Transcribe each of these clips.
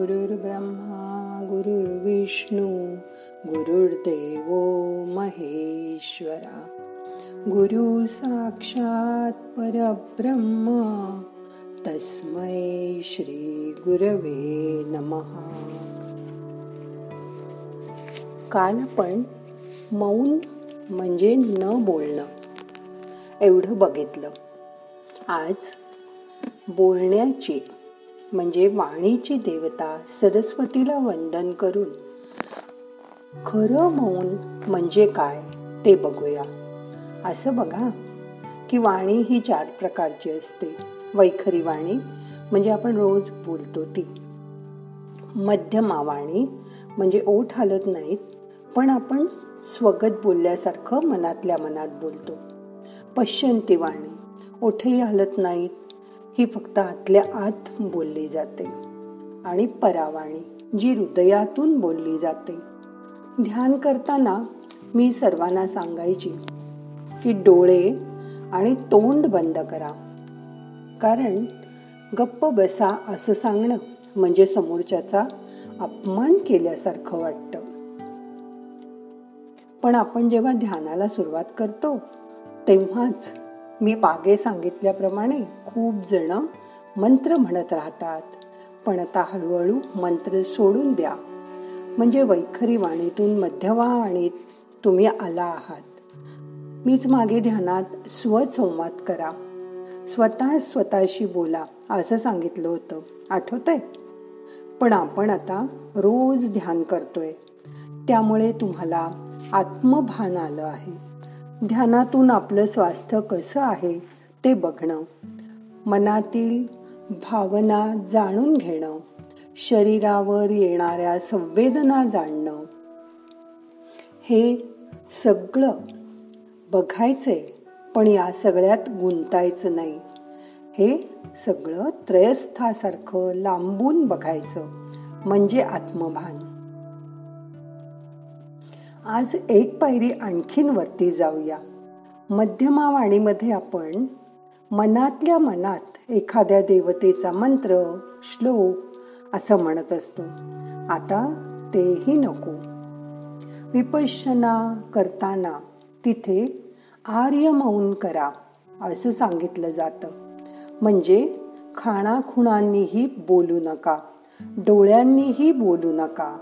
गुरुर्ब्रह्मा गुरुर्विष्णू गुरुर्देव महेश्वरा. गुरु साक्षात परब्रह्म तस्मै श्री गुरवे नमहा काल आपण मौन म्हणजे न बोलणं एवढं बघितलं. आज बोलण्याची म्हणजे वाणीची देवता सरस्वतीला वंदन करून. खरं मौन म्हणजे काय ते बघूया. असं बघा की वाणी ही चार प्रकारची असते. वैखरी वाणी म्हणजे आपण रोज बोलतो ती. मध्यमा वाणी म्हणजे ओठ हालत नाहीत पण आपण स्वगत बोलल्यासारखं मनातल्या मनात बोलतो. पश्चंती वाणी ओठही हलत नाहीत ही फक्त आतल्या आत बोलली जाते. आणि परावाणी जी हृदयातून बोलली जाते. ध्यान करताना मी सर्वांना सांगायची की डोळे आणि तोंड बंद करा. कारण गप्प बसा असं सांगणं म्हणजे समोरच्याचा अपमान केल्यासारखं वाटतं. पण आपण जेव्हा ध्यानाला सुरुवात करतो तेव्हाच मी बागे सांगितल्याप्रमाणे खूप जण मंत्र म्हणत राहतात. पण आता हळूहळू मंत्र सोडून द्या. म्हणजे वैखरी वाणीतून मध्यवाणीत तुम्ही आला आहात. मीच मागे ध्यानात स्वसंवाद करा. स्वतः स्वतःशी बोला असं सांगितलं होतं. आठवतंय? पण आपण आता रोज ध्यान करतोय. त्यामुळे तुम्हाला आत्मभान आलं आहे. ध्यानातून आपलं स्वास्थ्य कसं आहे ते बघणं. मनातील भावना जाणून घेणं शरीरावर येणाऱ्या संवेदना जाणणं. हे सगळं बघायचंय पण या सगळ्यात गुंतायचं नाही. हे सगळं त्रयस्थासारखं लांबून बघायचं म्हणजे आत्मभान. आज एक पायरी आणखीन वरती जाऊया. मध्यमा वाणीमध्ये आपण मनातल्या मनात एखाद्या देवतेचा मंत्र श्लोक असं म्हणत असतो. आता तेही नको. विपश्यना करताना तिथे आर्य मौन करा असं सांगितलं जातं. म्हणजे खाणाखुणांनीही बोलू नका डोळ्यांनीही बोलू नका.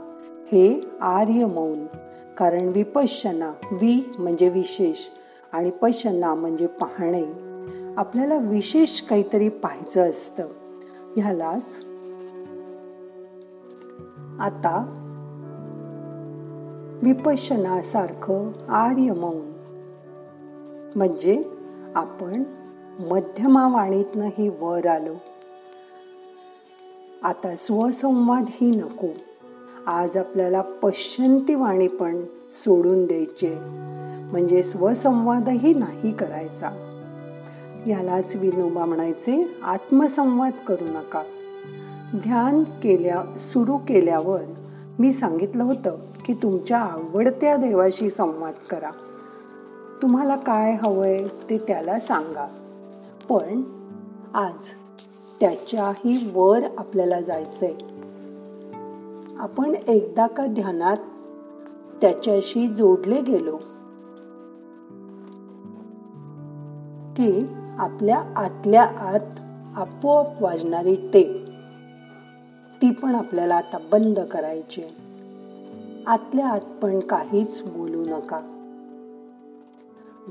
हे आर्य मौन. कारण विपश्यना वि म्हणजे विशेष आणि पशना म्हणजे पाहणे. आपल्याला विशेष काहीतरी पाहायचं असतं. ह्यालाच आता विपशनासारखं आर्य मौन. म्हणजे आपण मध्यमा हे वर आलो. आता स्वसंवाद ही नको. आज आपल्याला पश्चंती वाणी पण सोडून द्यायचे म्हणजे स्वसंवादही नाही करायचा. यालाच विनोबा म्हणायचे. आत्मसंवाद करू नका. ध्यान केल्या सुरू केल्यावर मी सांगितलं होतं की तुमच्या आवडत्या देवाशी संवाद करा. तुम्हाला काय हवंय ते त्याला सांगा. पण आज त्याच्याही वर आपल्याला जायचंय. आपण एकदा का ध्यानात त्याच्याशी जोडले गेलो की आपल्या आतल्या आत आपोआप वाजणारी टेप. ती पण आपल्याला आता बंद करायची आतल्या आत पण काहीच बोलू नका.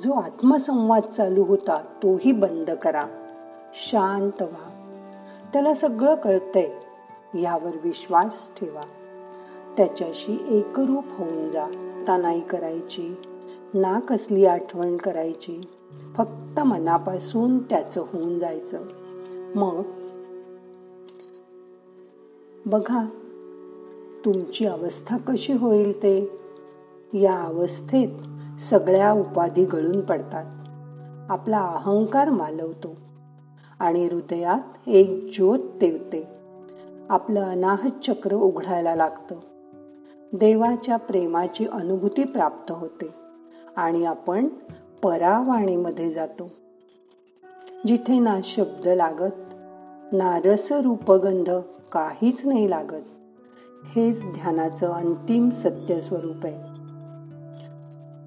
जो आत्मसंवाद चालू होता तोही बंद करा. शांत व्हा. त्याला सगळं कळतंय. यावर विश्वास ठेवा. त्याच्याशी एकरूप होऊन जा. तानाई करायची. ना कसली आठवण करायची. फक्त मनापासून त्याचं होऊन जायचं. मग? बघा तुमची अवस्था कशी होईल ते. या अवस्थेत सगळ्या उपाधी गळून पडतात. आपला अहंकार मालवतो आणि हृदयात एक ज्योत तेवते आपलं अनाहत चक्र उघडायला लागतं. देवाच्या प्रेमाची अनुभूती प्राप्त होते आणि आपण परावाणीमध्ये जातो. जिथे ना शब्द लागत ना रस रूपगंध काहीच नाही लागत. हेच ध्यानाचं अंतिम सत्य स्वरूप आहे.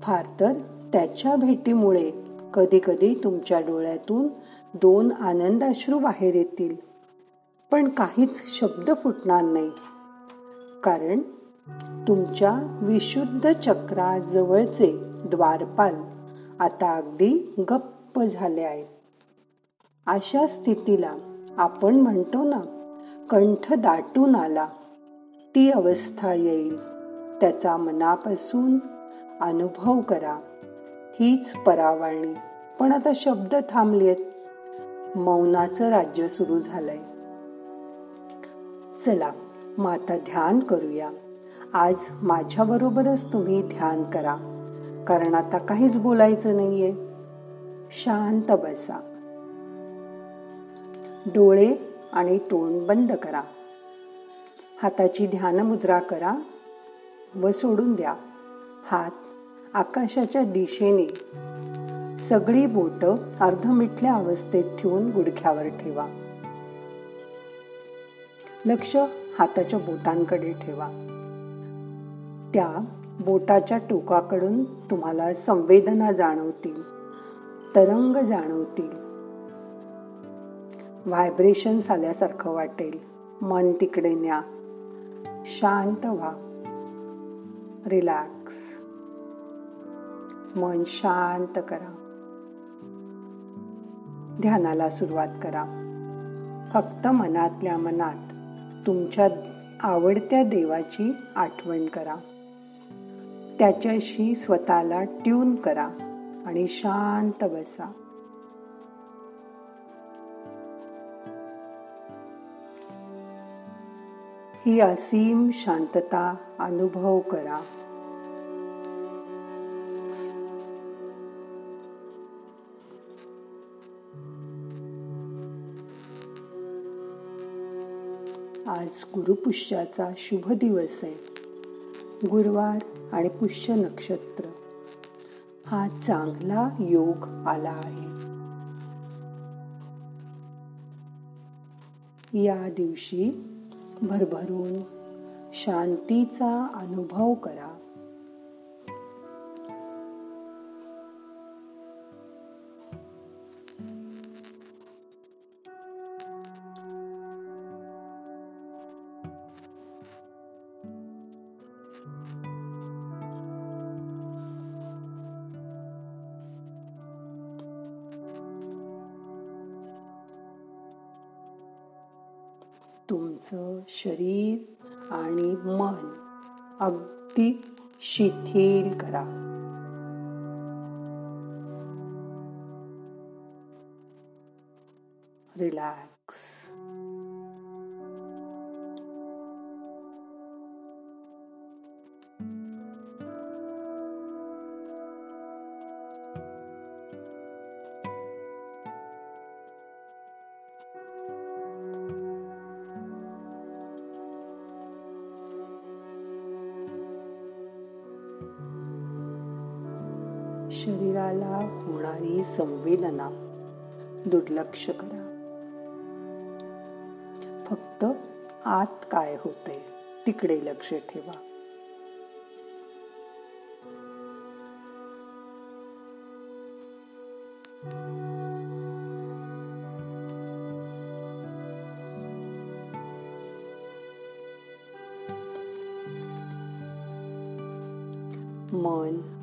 फार तर त्याच्या भेटीमुळे कधी कधी तुमच्या डोळ्यातून दोन आनंदाश्रू बाहेर येतील. पण काहीच शब्द फुटणार नाही. कारण तुमच्या विशुद्ध चक्राजवळचे द्वारपाल आता अगदी गप्प झाले आहेत. अशा स्थितीला आपण म्हणतो ना कंठ दाटून आला ती अवस्था येईल. त्याचा मनापासून अनुभव करा. हीच परावाळणी. पण आता शब्द थांबलेत. मौनाचं राज्य सुरू झालंय. चला मग आता ध्यान करूया. आज माझ्याबरोबरच तुम्ही ध्यान करा. कारण आता काहीच बोलायचं नाहीये. शांत बसा. डोळे आणि तोंड बंद करा. हाताची ध्यान मुद्रा करा व सोडून द्या. हात आकाशाच्या दिशेने. सगळी बोट अर्धमिठल्या अवस्थेत ठेवून गुडघ्यावर ठेवा. लक्ष हाताच्या बोटांकडे ठेवा. त्या बोटाच्या टोकाकडून तुम्हाला संवेदना जाणवतील तरंग जाणवतील. व्हायब्रेशन आल्यासारखं वाटेल. मन तिकडे न्या. शांत व्हा. रिलॅक्स मन शांत करा. ध्यानाला सुरुवात करा. फक्त मनातल्या मनात तुमच्या आवडत्या देवाची आठवण करा. त्याच्याशी स्वतःला ट्यून करा आणि शांत बसा. ही असीम शांतता अनुभव करा. आज गुरुपुष्याचा शुभ दिवस आहे. गुरुवार आणि पुष्य नक्षत्र. हा चांगला योग आला आहे. या दिवशी भरभरून शांतीचा अनुभव करा. तुमचं शरीर आणि मन अगदी शिथिल करा. रिलॅक्स शरीराला होणारी संवेदना दुर्लक्ष करा. फक्त आत काय होते तिकडे लक्ष ठेवा. मन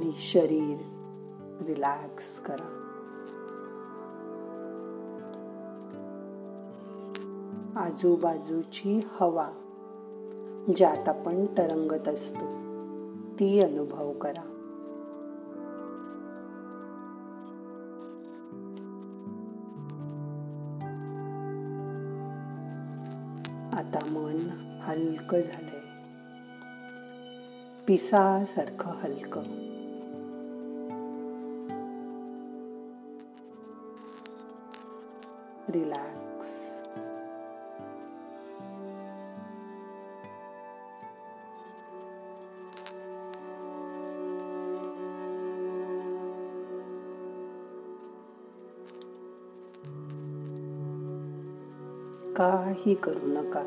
आणि शरीर रिलॅक्स करा. आजूबाजूची हवा ज्यात आपण तरंगत असतो ती अनुभव करा. आता मन हलकं झालंय. पिसासारखं हलकं. रिलॅक्स काही करू नका.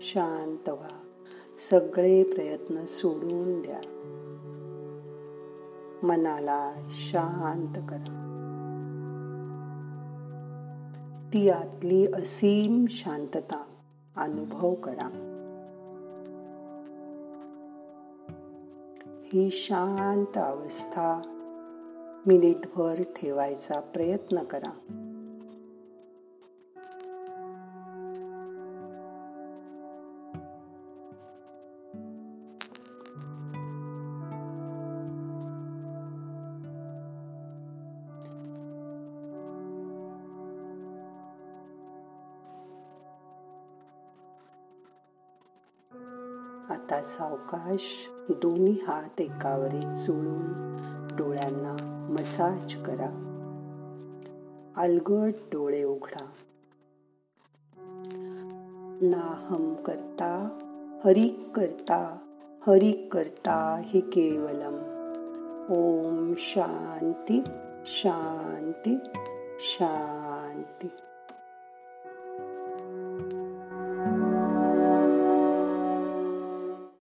शांत व्हा. सगळे प्रयत्न सोडून द्या. मनाला शांत करा. ती आतली असीम शांतता अनुभव करा. ही शांत अवस्था मिनिटभर ठेवायचा प्रयत्न करा. आता सावकाश दोन्ही हात एकावर एक चोळून डोळ्यांना मसाज करा. अलगट डोळे उघडा. नाहम करता हरिक करता हरिक करता हे केवलम. ओम शांती शांती शांती.